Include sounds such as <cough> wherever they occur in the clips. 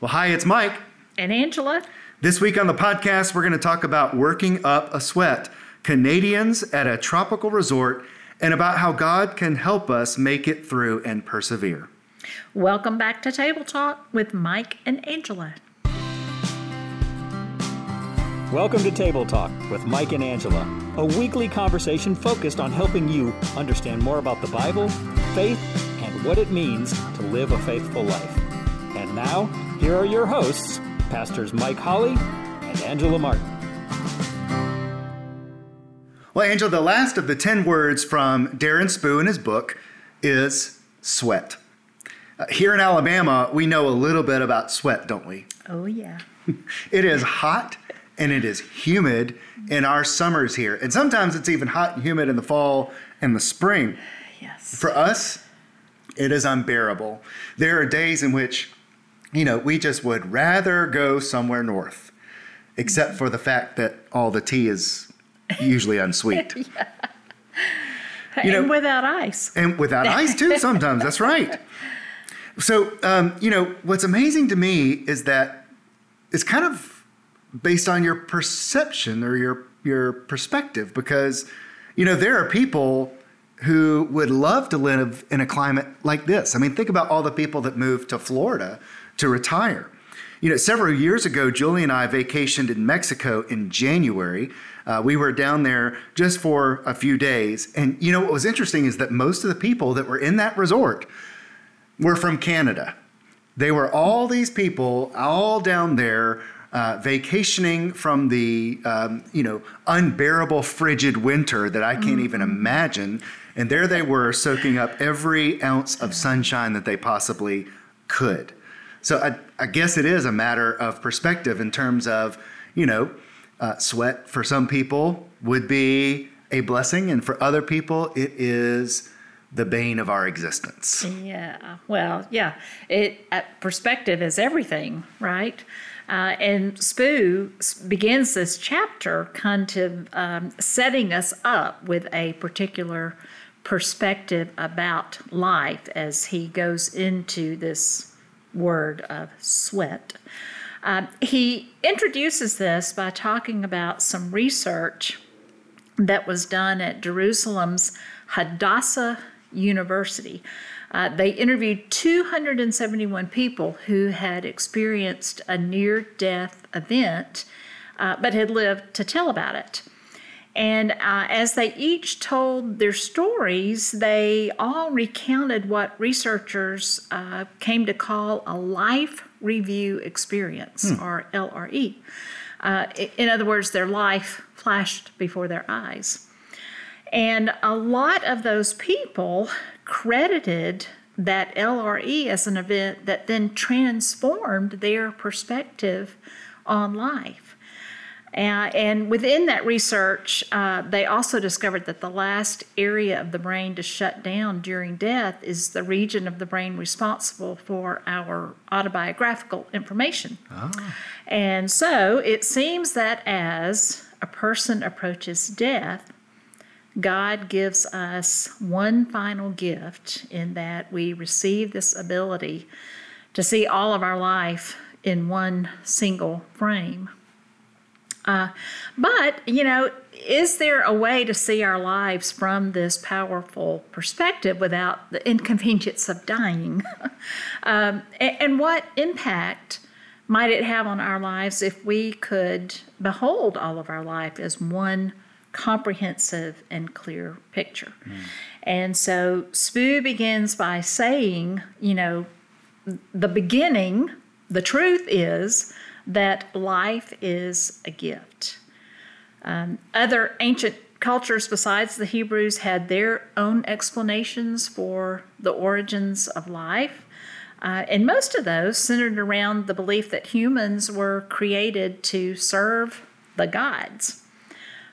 Well, hi, it's Mike. And Angela. This week on the podcast, we're going to talk about working up a sweat, Canadians at a tropical resort, and about how God can help us make it through and persevere. Welcome back to Table Talk with Mike and Angela. Welcome to Table Talk with Mike and Angela, a weekly conversation focused on helping you understand more about the Bible, faith, and what it means to live a faithful life. And now, here are your hosts, Pastors Mike Holly and Angela Martin. Well, Angela, the last of the 10 words from Darren Spoo in his book is sweat. Uh, here in Alabama, we know a little bit about sweat, don't we? Oh, yeah. <laughs> it is hot and it is humid in our summers here. And sometimes it's even hot and humid in the fall and the spring. Yes. For us, it is unbearable. There are days in which, you know, we just would rather go somewhere north, except for the fact that all the tea is usually unsweet. <laughs> yeah. You know, and without ice. And without <laughs> ice, too, sometimes. That's right. So, um, you know, what's amazing to me is that it's kind of based on your perception or your your perspective because you know there are people who would love to live in a climate like this. I mean, think about all the people that moved to Florida to retire. You know, several years ago, Julie and I vacationed in Mexico in January. Uh, we were down there just for a few days. And, you know, what was interesting is that most of the people that were in that resort were from Canada. They were all these people all down there uh, vacationing from the um, you know unbearable frigid winter that I can't mm-hmm. even imagine, and there they were soaking up every ounce of sunshine that they possibly could. So I, I guess it is a matter of perspective in terms of you know uh, sweat for some people would be a blessing, and for other people it is the bane of our existence. Yeah. Well, yeah. It uh, perspective is everything, right? Uh, and Spoo begins this chapter kind of um, setting us up with a particular perspective about life as he goes into this word of sweat. Um, he introduces this by talking about some research that was done at Jerusalem's Hadassah University. Uh, they interviewed 271 people who had experienced a near death event uh, but had lived to tell about it. And uh, as they each told their stories, they all recounted what researchers uh, came to call a life review experience, hmm. or LRE. Uh, in other words, their life flashed before their eyes. And a lot of those people credited that LRE as an event that then transformed their perspective on life. Uh, and within that research, uh, they also discovered that the last area of the brain to shut down during death is the region of the brain responsible for our autobiographical information. Oh. And so it seems that as a person approaches death, God gives us one final gift in that we receive this ability to see all of our life in one single frame. Uh, but, you know, is there a way to see our lives from this powerful perspective without the inconvenience of dying? <laughs> um, and, and what impact might it have on our lives if we could behold all of our life as one comprehensive and clear picture. Mm. And so Spoo begins by saying, you know, the beginning, the truth is that life is a gift. Um, other ancient cultures besides the Hebrews had their own explanations for the origins of life. Uh, and most of those centered around the belief that humans were created to serve the gods.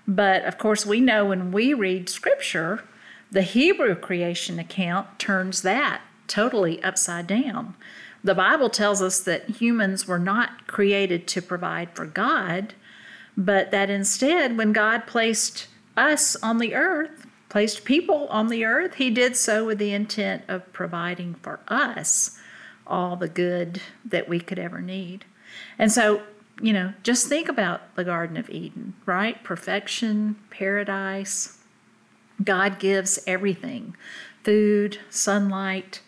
But of course, we know when we read scripture, the Hebrew creation account turns that totally upside down. The Bible tells us that humans were not created to provide for God, but that instead, when God placed us on the earth, placed people on the earth, He did so with the intent of providing for us all the good that we could ever need. And so, you know, just think about the Garden of Eden, right? Perfection, paradise. God gives everything food, sunlight,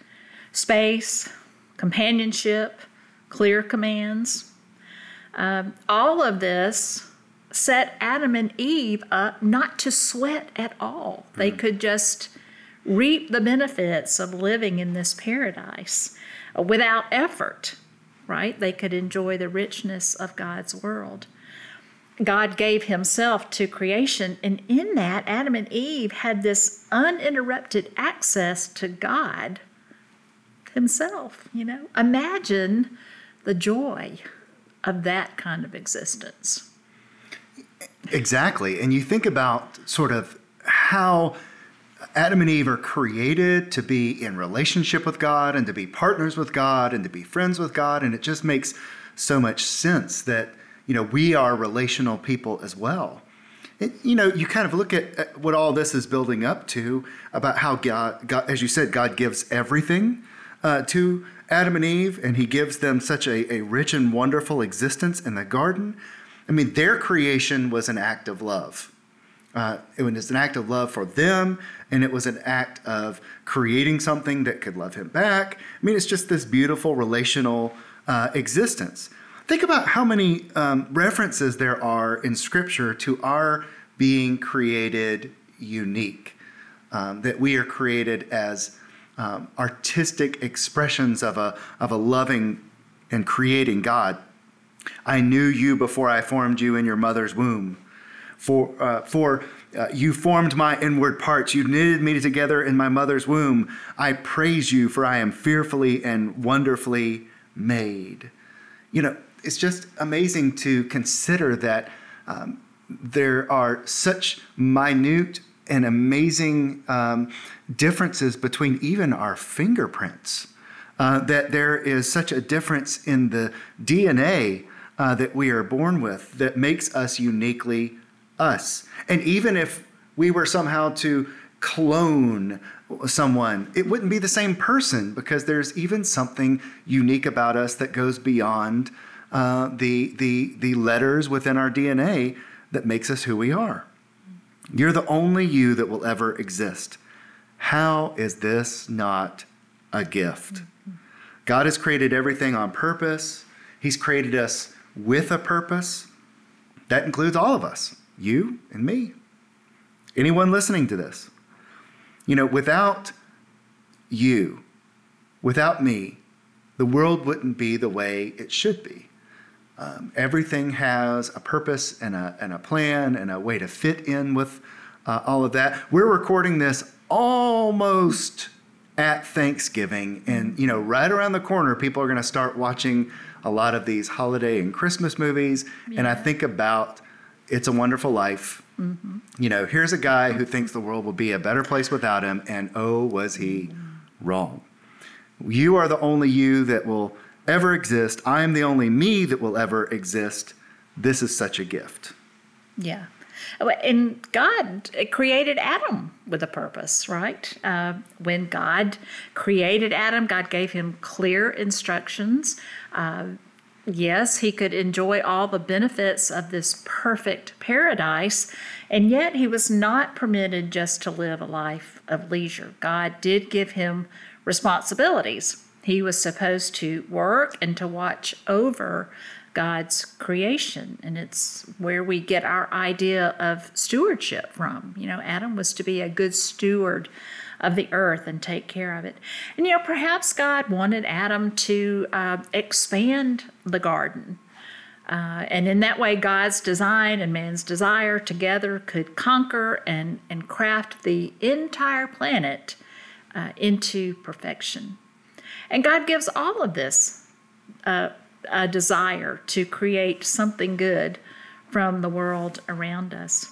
space, companionship, clear commands. Um, all of this set Adam and Eve up not to sweat at all. Mm-hmm. They could just reap the benefits of living in this paradise without effort, right? They could enjoy the richness of God's world. God gave Himself to creation, and in that, Adam and Eve had this uninterrupted access to God Himself. You know, imagine the joy of that kind of existence. Exactly. And you think about sort of how Adam and Eve are created to be in relationship with God and to be partners with God and to be friends with God. And it just makes so much sense that, you know, we are relational people as well. It, you know, you kind of look at, at, what all this is building up to about how God, God as you said, God gives everything uh, to Adam and Eve, and He gives them such a, a rich and wonderful existence in the garden. I mean, their creation was an act of love. Uh, it was an act of love for them, and it was an act of creating something that could love him back. I mean, it's just this beautiful relational uh, existence. Think about how many um, references there are in Scripture to our being created unique, um, that we are created as um, artistic expressions of a, of a loving and creating God. I knew you before I formed you in your mother's womb. For, uh, for uh, you formed my inward parts. You knitted me together in my mother's womb. I praise you, for I am fearfully and wonderfully made. You know, it's just amazing to consider that um, there are such minute and amazing um, differences between even our fingerprints. Uh, that there is such a difference in the DNA uh, that we are born with that makes us uniquely us. And even if we were somehow to clone someone, it wouldn't be the same person because there's even something unique about us that goes beyond uh, the, the, the letters within our DNA that makes us who we are. You're the only you that will ever exist. How is this not a gift? God has created everything on purpose. He's created us with a purpose. That includes all of us, you and me. Anyone listening to this. You know, without you, without me, the world wouldn't be the way it should be. Um, everything has a purpose and a, and a plan and a way to fit in with uh, all of that. We're recording this almost at Thanksgiving, and you know, right around the corner, people are going to start watching a lot of these holiday and Christmas movies. Yeah. And I think about It's a Wonderful Life. Mm-hmm. You know, here's a guy who thinks the world will be a better place without him, and oh, was he wrong. You are the only you that will ever exist. I am the only me that will ever exist. This is such a gift. Yeah. And God created Adam with a purpose, right? Uh, when God created Adam, God gave him clear instructions. Uh, yes, he could enjoy all the benefits of this perfect paradise, and yet he was not permitted just to live a life of leisure. God did give him responsibilities. He was supposed to work and to watch over God's creation, and it's where we get our idea of stewardship from. You know, Adam was to be a good steward of the earth and take care of it. And, you know, perhaps God wanted Adam to uh, expand the garden. Uh, and in that way, God's design and man's desire together could conquer and, and craft the entire planet uh, into perfection. And God gives all of this uh, a desire to create something good from the world around us.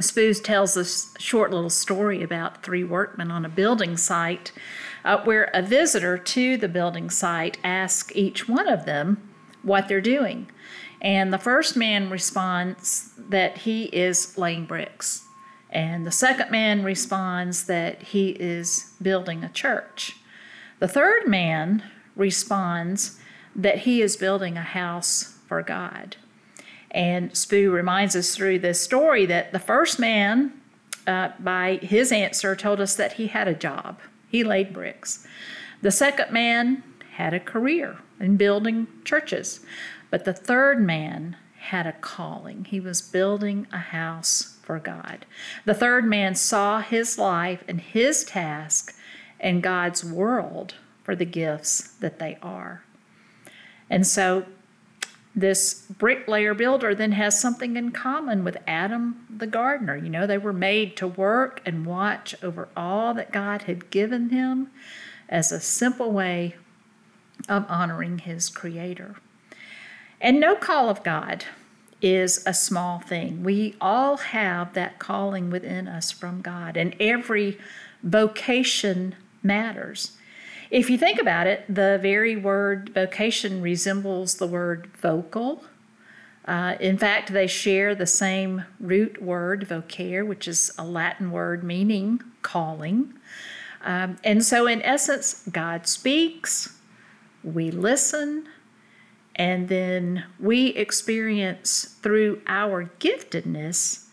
Spooz tells this short little story about three workmen on a building site uh, where a visitor to the building site asks each one of them what they're doing. And the first man responds that he is laying bricks. And the second man responds that he is building a church. The third man responds that he is building a house for God. And Spoo reminds us through this story that the first man, uh, by his answer, told us that he had a job. He laid bricks. The second man had a career in building churches. But the third man had a calling. He was building a house for God. The third man saw his life and his task and God's world for the gifts that they are. And so this bricklayer builder then has something in common with Adam the gardener. You know, they were made to work and watch over all that God had given him as a simple way of honoring his creator. And no call of God is a small thing. We all have that calling within us from God, and every vocation matters. If you think about it, the very word vocation resembles the word vocal. Uh, in fact, they share the same root word, vocare, which is a Latin word meaning calling. Um, and so, in essence, God speaks, we listen, and then we experience through our giftedness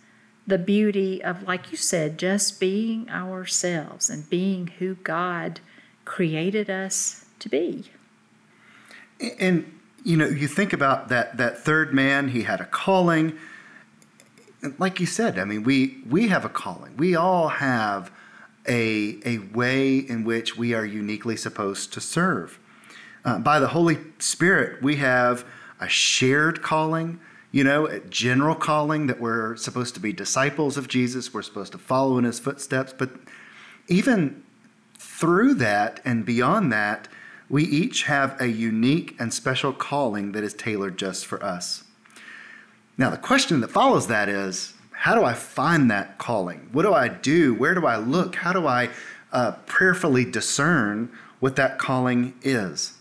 the beauty of, like you said, just being ourselves and being who God created us to be. And you know, you think about that that third man, he had a calling. Like you said, I mean, we we have a calling. We all have a a way in which we are uniquely supposed to serve. Uh, by the Holy Spirit, we have a shared calling, you know, a general calling that we're supposed to be disciples of Jesus, we're supposed to follow in his footsteps. But even through that and beyond that, we each have a unique and special calling that is tailored just for us. Now, the question that follows that is how do I find that calling? What do I do? Where do I look? How do I uh, prayerfully discern what that calling is?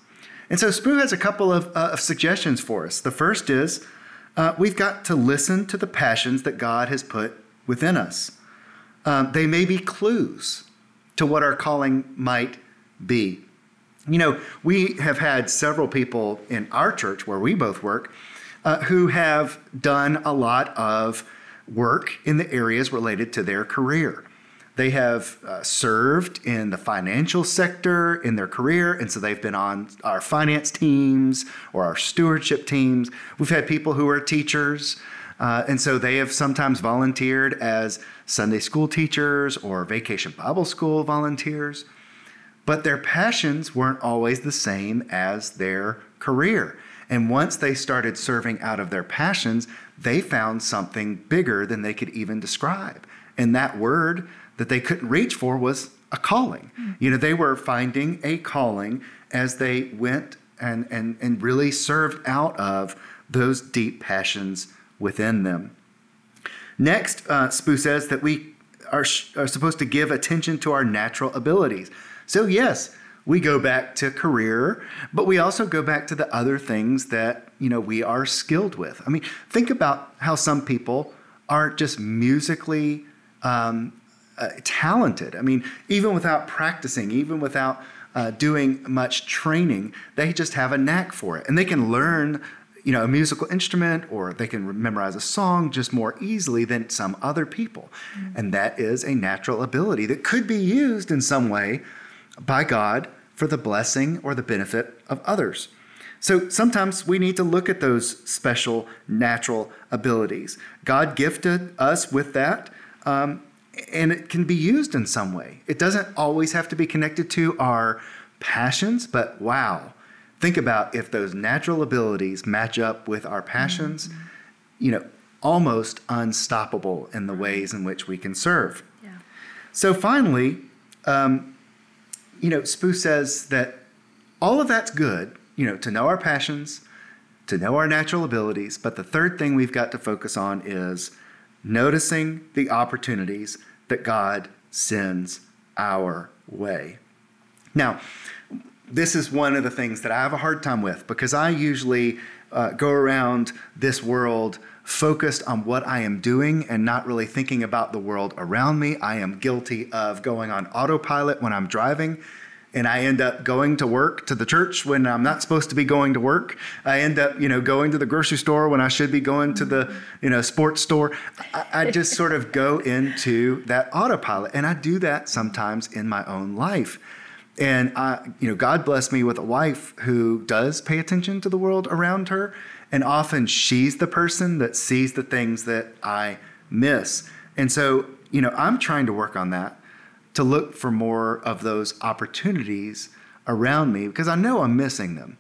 And so Spoo has a couple of, uh, of suggestions for us. The first is uh, we've got to listen to the passions that God has put within us. Um, they may be clues to what our calling might be. You know, we have had several people in our church where we both work uh, who have done a lot of work in the areas related to their career. They have uh, served in the financial sector in their career, and so they've been on our finance teams or our stewardship teams. We've had people who are teachers, uh, and so they have sometimes volunteered as Sunday school teachers or vacation Bible school volunteers. But their passions weren't always the same as their career. And once they started serving out of their passions, they found something bigger than they could even describe. And that word that they couldn't reach for was a calling. Mm. You know, they were finding a calling as they went and, and, and really served out of those deep passions within them. Next, uh, Spoo says that we are, are supposed to give attention to our natural abilities. So, yes, we go back to career, but we also go back to the other things that you know we are skilled with. I mean, think about how some people are just musically um, uh, talented. I mean, even without practicing, even without uh, doing much training, they just have a knack for it, and they can learn, you know, a musical instrument or they can memorize a song just more easily than some other people, mm-hmm. and that is a natural ability that could be used in some way by God for the blessing or the benefit of others. So sometimes we need to look at those special natural abilities. God gifted us with that. Um, and it can be used in some way. It doesn't always have to be connected to our passions, but wow, think about if those natural abilities match up with our passions, mm-hmm. you know, almost unstoppable in the ways in which we can serve. Yeah. So finally, um, you know, Spoo says that all of that's good, you know, to know our passions, to know our natural abilities, but the third thing we've got to focus on is noticing the opportunities that God sends our way. Now, this is one of the things that I have a hard time with because I usually uh, go around this world focused on what I am doing and not really thinking about the world around me. I am guilty of going on autopilot when I'm driving and I end up going to work to the church when I'm not supposed to be going to work. I end up, you know, going to the grocery store when I should be going to the, you know, sports store. I, I <laughs> just sort of go into that autopilot, and I do that sometimes in my own life. And I, you know, God bless me with a wife who does pay attention to the world around her, and often she's the person that sees the things that I miss. And so, you know, I'm trying to work on that to look for more of those opportunities around me because I know I'm missing them.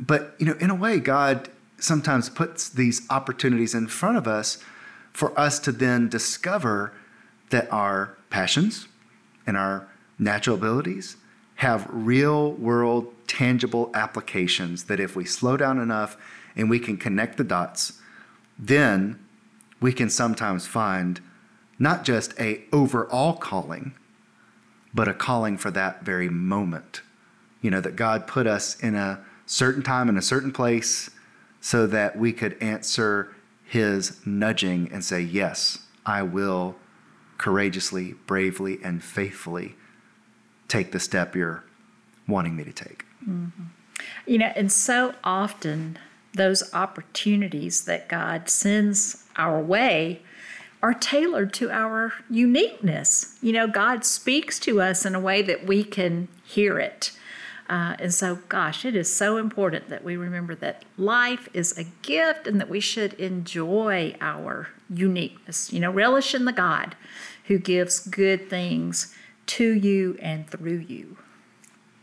But, you know, in a way, God sometimes puts these opportunities in front of us for us to then discover that our passions and our natural abilities have real world, tangible applications that if we slow down enough and we can connect the dots, then we can sometimes find not just a overall calling, but a calling for that very moment. You know, that God put us in a certain time in a certain place so that we could answer his nudging and say, Yes, I will courageously, bravely, and faithfully take the step you're wanting me to take. Mm-hmm. You know, and so often those opportunities that God sends our way are tailored to our uniqueness. You know, God speaks to us in a way that we can hear it. Uh, and so, gosh, it is so important that we remember that life is a gift and that we should enjoy our uniqueness. You know, relish in the God who gives good things to you and through you.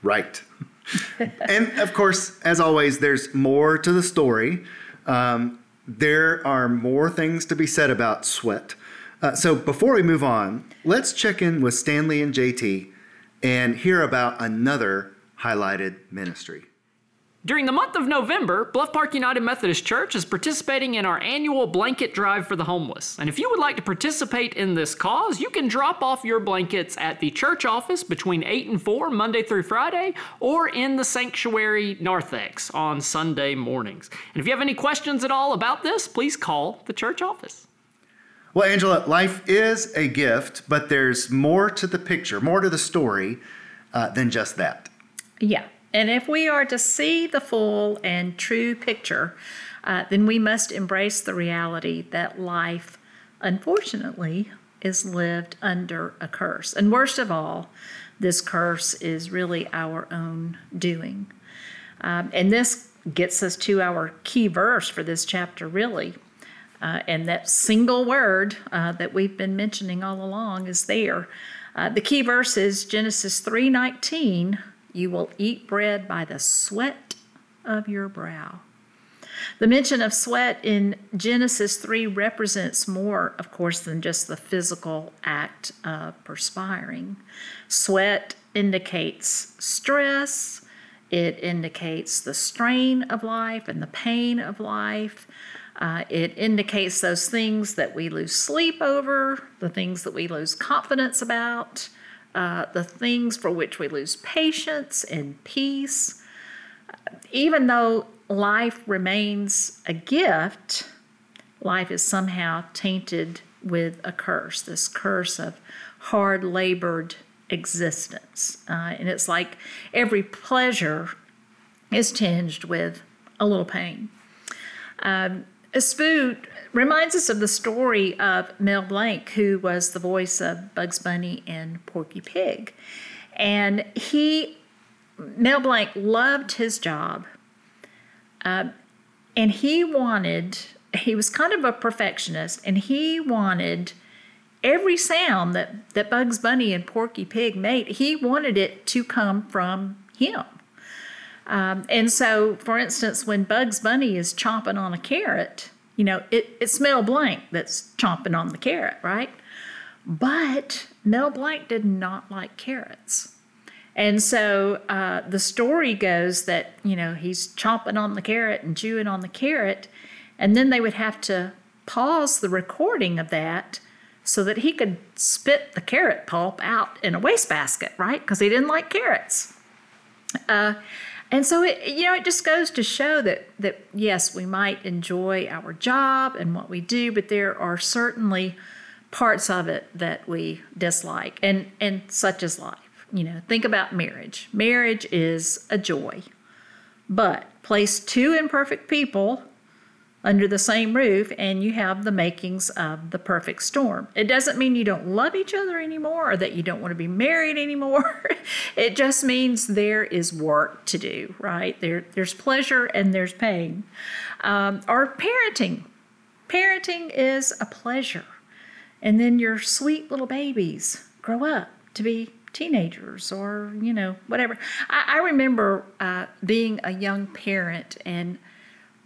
Right. <laughs> and of course, as always, there's more to the story. Um, there are more things to be said about sweat. Uh, so before we move on, let's check in with Stanley and JT and hear about another highlighted ministry. During the month of November, Bluff Park United Methodist Church is participating in our annual blanket drive for the homeless. And if you would like to participate in this cause, you can drop off your blankets at the church office between 8 and 4, Monday through Friday, or in the sanctuary narthex on Sunday mornings. And if you have any questions at all about this, please call the church office. Well, Angela, life is a gift, but there's more to the picture, more to the story uh, than just that. Yeah. And if we are to see the full and true picture, uh, then we must embrace the reality that life, unfortunately, is lived under a curse. And worst of all, this curse is really our own doing. Um, and this gets us to our key verse for this chapter, really. Uh, and that single word uh, that we've been mentioning all along is there. Uh, the key verse is Genesis 3:19 you will eat bread by the sweat of your brow. The mention of sweat in Genesis 3 represents more, of course, than just the physical act of perspiring. Sweat indicates stress, it indicates the strain of life and the pain of life. Uh, it indicates those things that we lose sleep over, the things that we lose confidence about, uh, the things for which we lose patience and peace. Even though life remains a gift, life is somehow tainted with a curse, this curse of hard labored existence. Uh, and it's like every pleasure is tinged with a little pain. Um, Spoo reminds us of the story of Mel Blanc, who was the voice of Bugs Bunny and Porky Pig. And he, Mel Blanc, loved his job. Uh, and he wanted, he was kind of a perfectionist, and he wanted every sound that, that Bugs Bunny and Porky Pig made, he wanted it to come from him. Um, and so, for instance, when Bugs Bunny is chomping on a carrot, you know, it, it's Mel Blanc that's chomping on the carrot, right? But Mel Blanc did not like carrots. And so uh, the story goes that, you know, he's chomping on the carrot and chewing on the carrot. And then they would have to pause the recording of that so that he could spit the carrot pulp out in a wastebasket, right? Because he didn't like carrots. Uh, and so it you know it just goes to show that that yes we might enjoy our job and what we do but there are certainly parts of it that we dislike and and such is life you know, think about marriage. Marriage is a joy. But place two imperfect people under the same roof and you have the makings of the perfect storm. It doesn't mean you don't love each other anymore or that you don't want to be married anymore. <laughs> it just means there is work to do, right? There, there's pleasure and there's pain. Um, or parenting. Parenting is a pleasure. And then your sweet little babies grow up to be teenagers or, you know, whatever. I, I remember uh, being a young parent and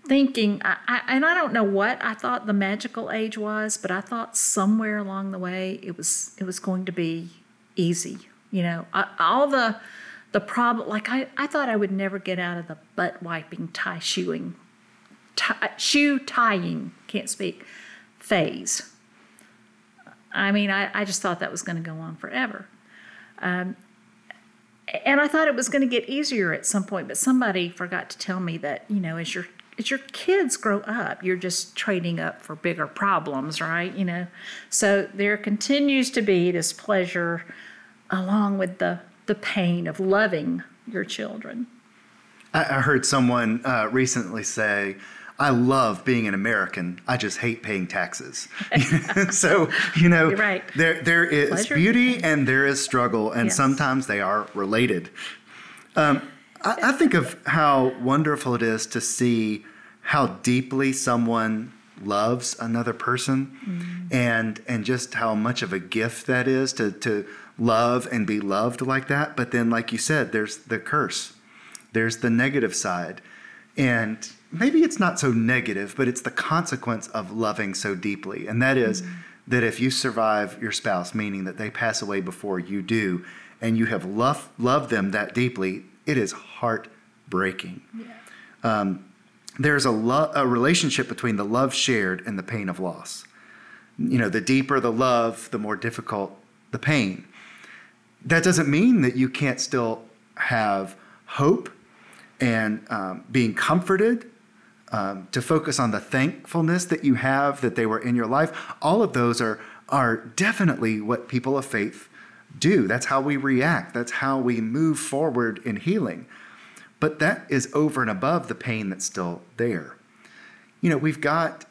thinking, I, I, and I don't know what I thought the magical age was, but I thought somewhere along the way it was it was going to be easy. You know, I, all the the problem. Like I, I thought I would never get out of the butt wiping, tie shoeing, tie, shoe tying. Can't speak phase. I mean, I, I just thought that was going to go on forever. Um, and I thought it was going to get easier at some point, but somebody forgot to tell me that, you know, as your as your kids grow up, you're just trading up for bigger problems, right? You know, so there continues to be this pleasure along with the the pain of loving your children. I, I heard someone uh, recently say, I love being an American. I just hate paying taxes. <laughs> so you know, right. there there is Pleasure. beauty and there is struggle, and Yes. sometimes they are related. Um, I, I think of how wonderful it is to see how deeply someone loves another person, mm-hmm. and and just how much of a gift that is to to love and be loved like that. But then, like you said, there's the curse there's the negative side. And maybe it's not so negative, but it's the consequence of loving so deeply. And that is mm-hmm. that if you survive your spouse, meaning that they pass away before you do, and you have love, loved them that deeply, it is heartbreaking. Um, there's a, lo- a relationship between the love shared and the pain of loss. You know, the deeper the love, the more difficult the pain that doesn't mean that you can't still have hope and um, being comforted um, to focus on the thankfulness that you have that they were in your life all of those are are definitely what people of faith do. That's how we react. That's how we move forward in healing. But that is over and above the pain that's still there. You know we've got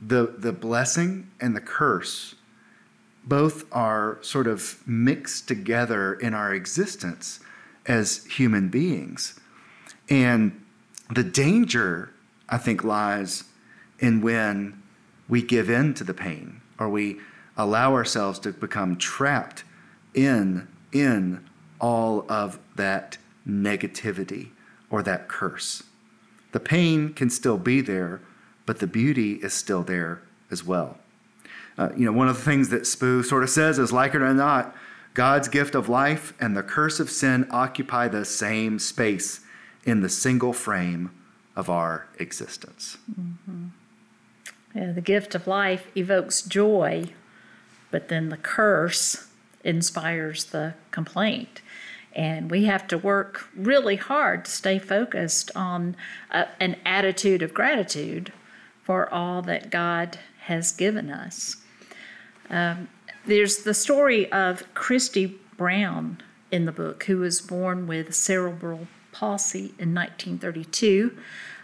the the blessing and the curse. Both are sort of mixed together in our existence as human beings. And the danger, I think, lies in when we give in to the pain or we allow ourselves to become trapped in, in all of that negativity or that curse. The pain can still be there, but the beauty is still there as well. Uh, you know, one of the things that Spoo sort of says is like it or not, God's gift of life and the curse of sin occupy the same space in the single frame of our existence. Yeah, the gift of life evokes joy, but then the curse inspires the complaint. And we have to work really hard to stay focused on uh, an attitude of gratitude for all that God has given us. Um, there's the story of Christy Brown in the book, who was born with cerebral palsy in 1932.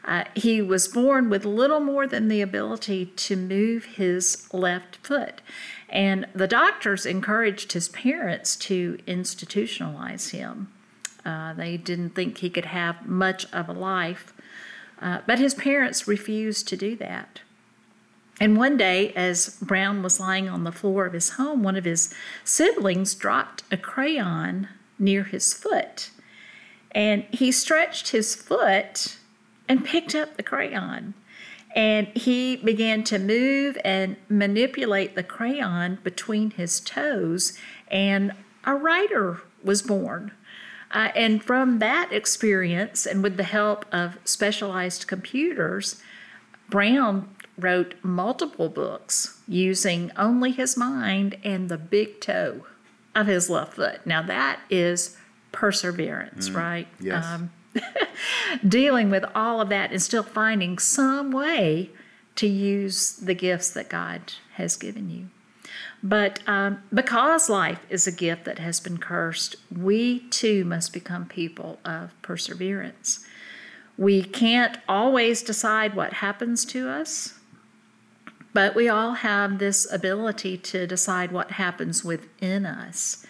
Uh, he was born with little more than the ability to move his left foot. And the doctors encouraged his parents to institutionalize him. Uh, they didn't think he could have much of a life, uh, but his parents refused to do that. And one day, as Brown was lying on the floor of his home, one of his siblings dropped a crayon near his foot. And he stretched his foot and picked up the crayon. And he began to move and manipulate the crayon between his toes, and a writer was born. Uh, and from that experience, and with the help of specialized computers, Brown wrote multiple books using only his mind and the big toe of his left foot. Now, that is perseverance, right? yes. <laughs> dealing with all of that and still finding some way to use the gifts that God has given you. But um, because life is a gift that has been cursed, we too must become people of perseverance. We can't always decide what happens to us, but we all have this ability to decide what happens within us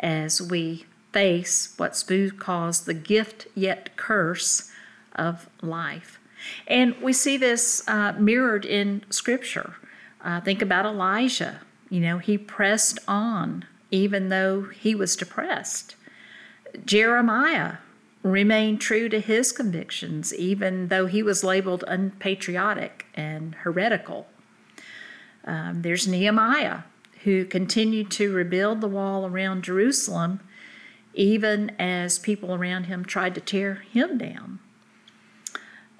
as we face what Spoo calls the gift yet curse of life. And we see this uh, mirrored in Scripture. Uh, think about Elijah. You know, he pressed on even though he was depressed. Jeremiah remained true to his convictions even though he was labeled unpatriotic and heretical. Um, there's Nehemiah, who continued to rebuild the wall around Jerusalem even as people around him tried to tear him down.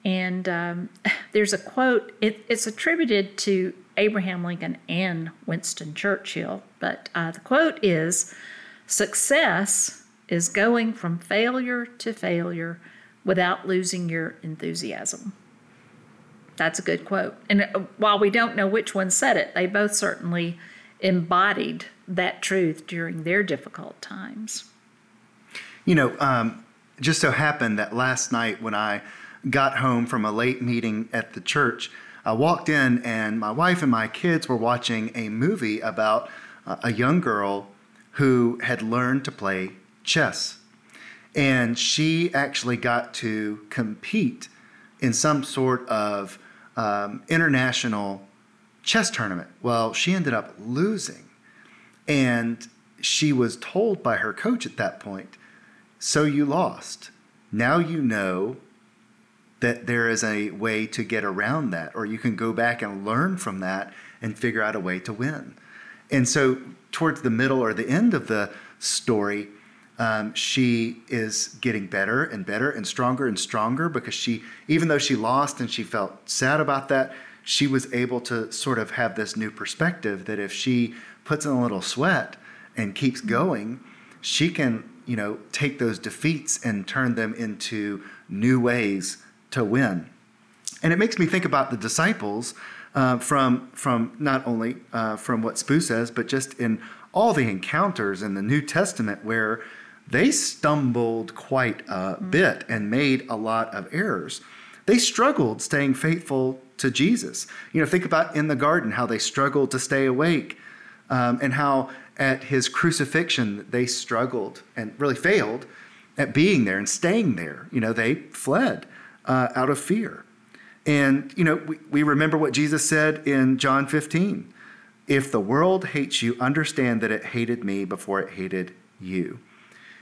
And um, <laughs> there's a quote, it, it's attributed to Abraham Lincoln and Winston Churchill, but uh, the quote is Success is going from failure to failure without losing your enthusiasm. That's a good quote. And uh, while we don't know which one said it, they both certainly embodied that truth during their difficult times. You know, um, just so happened that last night when I got home from a late meeting at the church, I walked in and my wife and my kids were watching a movie about uh, a young girl who had learned to play chess. And she actually got to compete in some sort of um, international chess tournament. Well, she ended up losing. And she was told by her coach at that point, So you lost. Now you know that there is a way to get around that, or you can go back and learn from that and figure out a way to win. And so, towards the middle or the end of the story, um, she is getting better and better and stronger and stronger because she, even though she lost and she felt sad about that, she was able to sort of have this new perspective that if she puts in a little sweat and keeps going, she can, you know, take those defeats and turn them into new ways to win. And it makes me think about the disciples uh, from from not only uh, from what Spoo says, but just in all the encounters in the New Testament where they stumbled quite a bit and made a lot of errors. They struggled staying faithful to Jesus. You know, think about in the garden how they struggled to stay awake, um, and how at his crucifixion they struggled and really failed at being there and staying there. You know, they fled uh, out of fear. And, you know, we, we remember what Jesus said in John 15 If the world hates you, understand that it hated me before it hated you.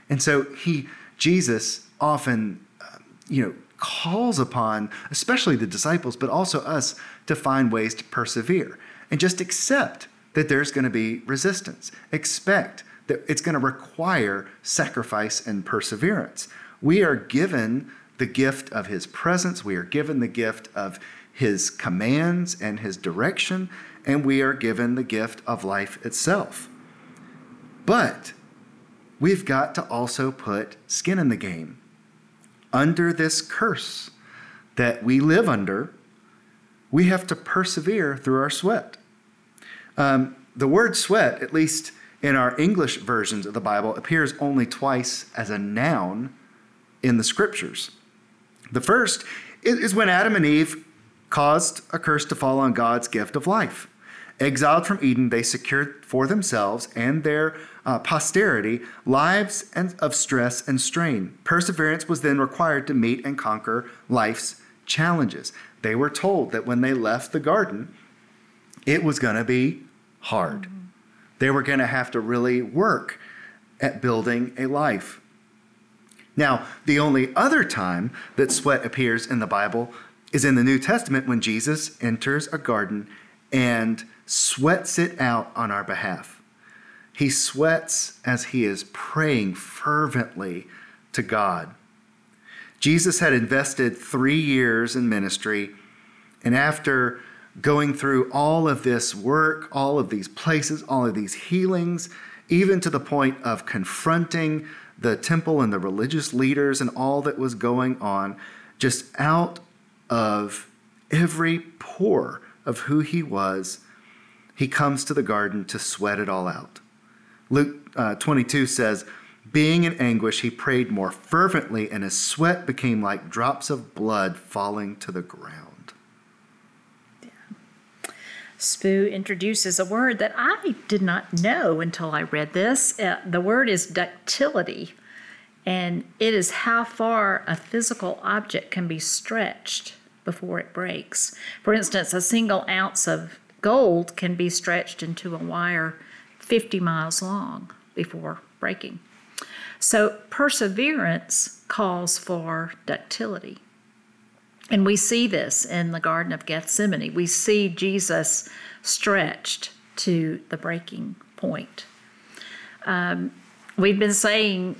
And so he, Jesus, often, uh, you know, calls upon, especially the disciples, but also us, to find ways to persevere and just accept that there's going to be resistance. Expect that it's going to require sacrifice and perseverance. We are given the gift of his presence, we are given the gift of his commands and his direction, and we are given the gift of life itself. But we've got to also put skin in the game. Under this curse that we live under, we have to persevere through our sweat. Um, the word sweat, at least in our English versions of the Bible, appears only twice as a noun in the scriptures. The first is when Adam and Eve caused a curse to fall on God's gift of life. Exiled from Eden, they secured for themselves and their uh, posterity lives and, of stress and strain. Perseverance was then required to meet and conquer life's challenges. They were told that when they left the garden, it was going to be hard. Mm-hmm. They were going to have to really work at building a life. Now, the only other time that sweat appears in the Bible is in the New Testament when Jesus enters a garden and sweats it out on our behalf. He sweats as he is praying fervently to God. Jesus had invested three years in ministry, and after going through all of this work, all of these places, all of these healings, even to the point of confronting the temple and the religious leaders and all that was going on, just out of every pore of who he was, he comes to the garden to sweat it all out. Luke uh, 22 says, Being in anguish, he prayed more fervently, and his sweat became like drops of blood falling to the ground. Spoo introduces a word that I did not know until I read this. Uh, the word is ductility, and it is how far a physical object can be stretched before it breaks. For instance, a single ounce of gold can be stretched into a wire 50 miles long before breaking. So, perseverance calls for ductility. And we see this in the Garden of Gethsemane. We see Jesus stretched to the breaking point. Um, we've been saying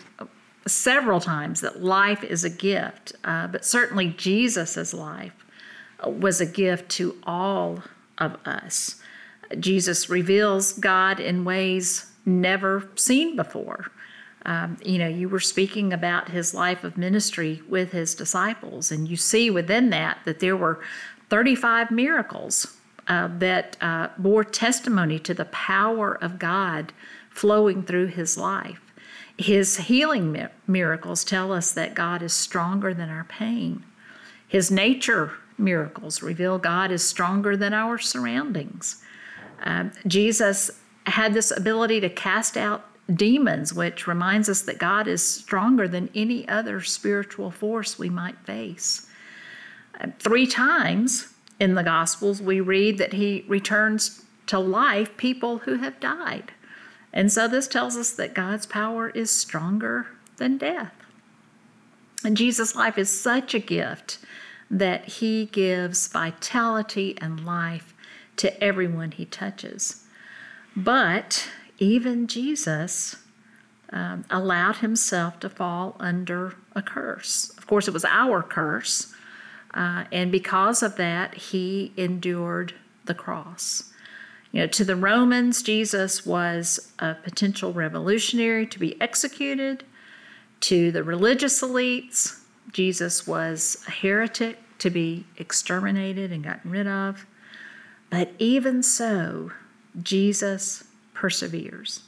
several times that life is a gift, uh, but certainly Jesus' life was a gift to all of us. Jesus reveals God in ways never seen before. Um, you know, you were speaking about his life of ministry with his disciples, and you see within that that there were 35 miracles uh, that uh, bore testimony to the power of God flowing through his life. His healing mi- miracles tell us that God is stronger than our pain. His nature miracles reveal God is stronger than our surroundings. Um, Jesus had this ability to cast out demons, which reminds us that God is stronger than any other spiritual force we might face. Three times in the Gospels, we read that he returns to life people who have died. And so this tells us that God's power is stronger than death. And Jesus' life is such a gift that he gives vitality and life to everyone he touches. But even Jesus um, allowed himself to fall under a curse. Of course, it was our curse. Uh, and because of that, he endured the cross. You know, to the Romans, Jesus was a potential revolutionary to be executed. To the religious elites, Jesus was a heretic to be exterminated and gotten rid of. But even so, Jesus perseveres.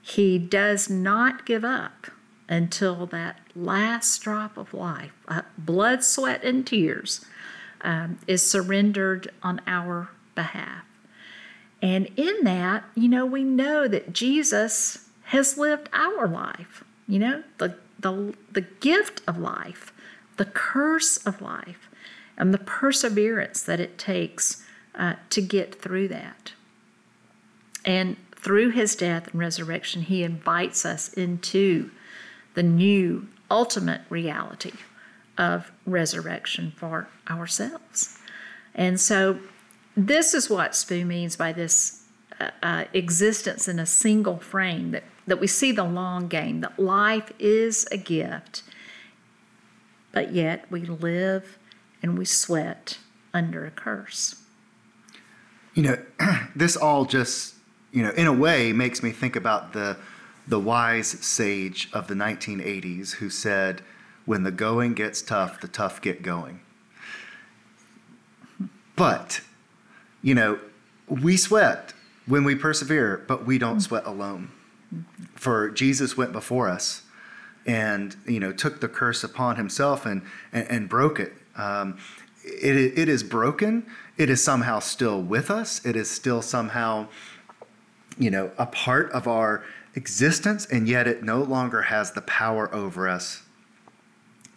He does not give up until that last drop of life, uh, blood, sweat, and tears, um, is surrendered on our behalf. And in that, you know, we know that Jesus has lived our life, you know, the, the, the gift of life, the curse of life, and the perseverance that it takes uh, to get through that. And through his death and resurrection, he invites us into the new ultimate reality of resurrection for ourselves. And so, this is what Spoo means by this uh, uh, existence in a single frame that, that we see the long game, that life is a gift, but yet we live and we sweat under a curse. You know, <clears throat> this all just you know, in a way, makes me think about the the wise sage of the 1980s who said, "When the going gets tough, the tough get going." But, you know, we sweat when we persevere, but we don't sweat alone. For Jesus went before us and, you know, took the curse upon himself and, and, and broke it. Um, it. It is broken. It is somehow still with us. It is still somehow you know, a part of our existence, and yet it no longer has the power over us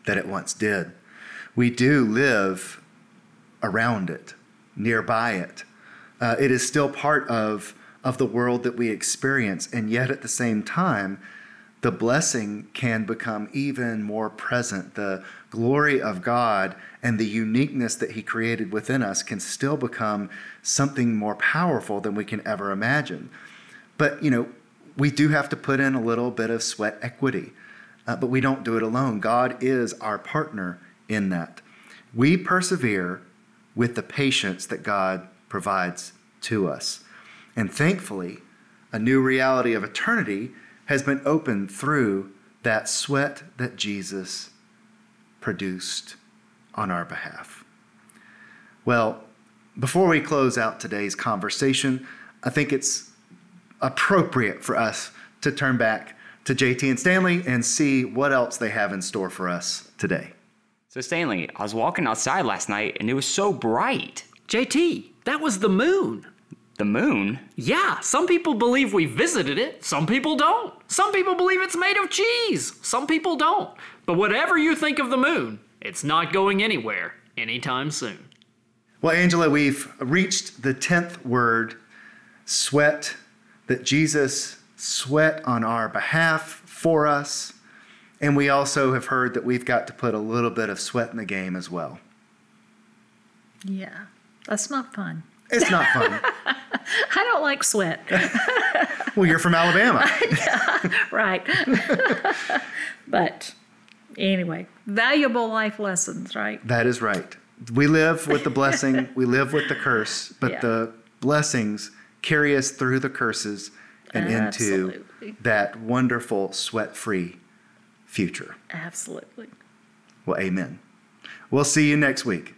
that it once did. We do live around it, nearby it. Uh, it is still part of, of the world that we experience, and yet at the same time, the blessing can become even more present. The glory of God and the uniqueness that He created within us can still become something more powerful than we can ever imagine. But, you know, we do have to put in a little bit of sweat equity, uh, but we don't do it alone. God is our partner in that. We persevere with the patience that God provides to us. And thankfully, a new reality of eternity has been opened through that sweat that Jesus produced on our behalf. Well, before we close out today's conversation, I think it's appropriate for us to turn back to JT and Stanley and see what else they have in store for us today. So, Stanley, I was walking outside last night and it was so bright. JT, that was the moon. The moon? Yeah, some people believe we visited it, some people don't. Some people believe it's made of cheese, some people don't. But whatever you think of the moon, it's not going anywhere anytime soon. Well, Angela, we've reached the 10th word sweat, that Jesus sweat on our behalf for us. And we also have heard that we've got to put a little bit of sweat in the game as well. Yeah, that's not fun. It's not fun. <laughs> I don't like sweat. <laughs> well, you're from Alabama. <laughs> right. but anyway, valuable life lessons, right? That is right. We live with the blessing, we live with the curse, but Yeah. the blessings carry us through the curses and into that wonderful sweat free future. Absolutely. Well, amen. We'll see you next week.